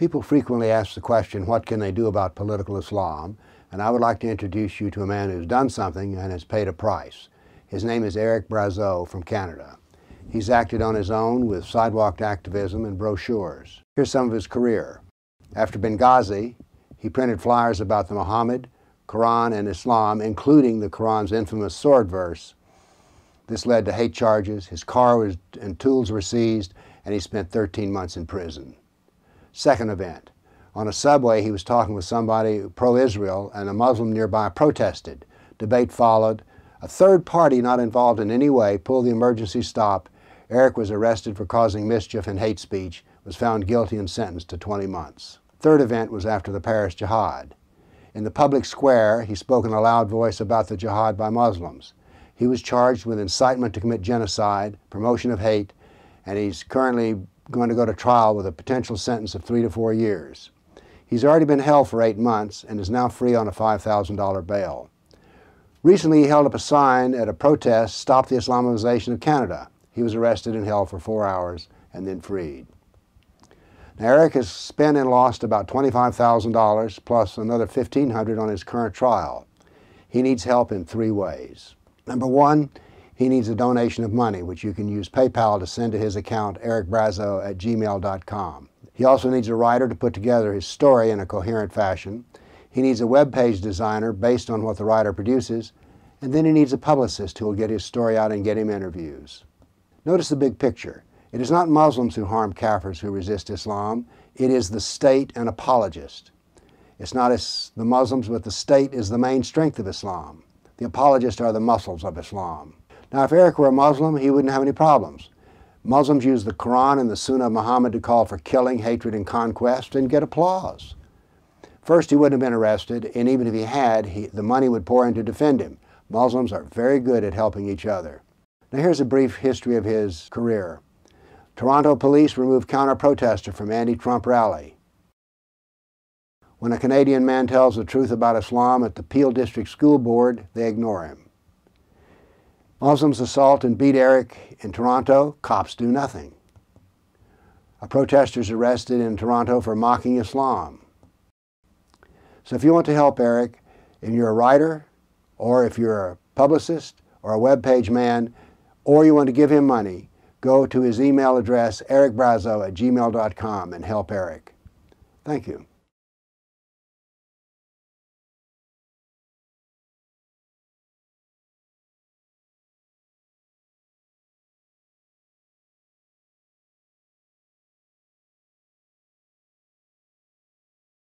People frequently ask the question, what can they do about political Islam? And I would like to introduce you to a man who's done something and has paid a price. His name is Eric Brazau from Canada. He's acted on his own with sidewalk activism and brochures. Here's some of his career. After Benghazi, he printed flyers about the Muhammad, Quran, and Islam, including the Quran's infamous sword verse. This led to hate charges, his car was, and tools were seized, and he spent 13 months in prison. Second event. On a subway, he was talking with somebody pro-Israel, and a Muslim nearby protested. Debate followed. A third party not involved in any way pulled the emergency stop. Eric was arrested for causing mischief and hate speech, was found guilty and sentenced to 20 months. Third event was after the Paris Jihad. In the public square, he spoke in a loud voice about the jihad by Muslims. He was charged with incitement to commit genocide, promotion of hate, and he's currently going to go to trial with a potential sentence of three to four years. He's already been held for eight months and is now free on a $5,000 bail. Recently, he held up a sign at a protest, Stop the Islamization of Canada. He was arrested and held for four hours and then freed. Now, Eric has spent and lost about $25,000 plus another $1,500 on his current trial. He needs help in three ways. Number one, he needs a donation of money, which you can use PayPal to send to his account, ericbrazau at gmail.com. He also needs a writer to put together his story in a coherent fashion. He needs a web page designer based on what the writer produces. And then he needs a publicist who will get his story out and get him interviews. Notice the big picture. It is not Muslims who harm Kafirs who resist Islam. It is the state and apologist. It's not the Muslims, but the state is the main strength of Islam. The apologists are the muscles of Islam. Now, if Eric were a Muslim, he wouldn't have any problems. Muslims use the Quran and the Sunnah of Muhammad to call for killing, hatred, and conquest and get applause. First, he wouldn't have been arrested, and even if he had, he, the money would pour in to defend him. Muslims are very good at helping each other. Now, here's a brief history of his career. Toronto police removed counter-protester from anti-Trump rally. When a Canadian man tells the truth about Islam at the Peel District School Board, they ignore him. Muslims assault and beat Eric in Toronto, cops do nothing. A protester is arrested in Toronto for mocking Islam. So if you want to help Eric, and you're a writer, or if you're a publicist, or a web page man, or you want to give him money, go to his email address, ericbrazau at gmail.com, and help Eric. Thank you.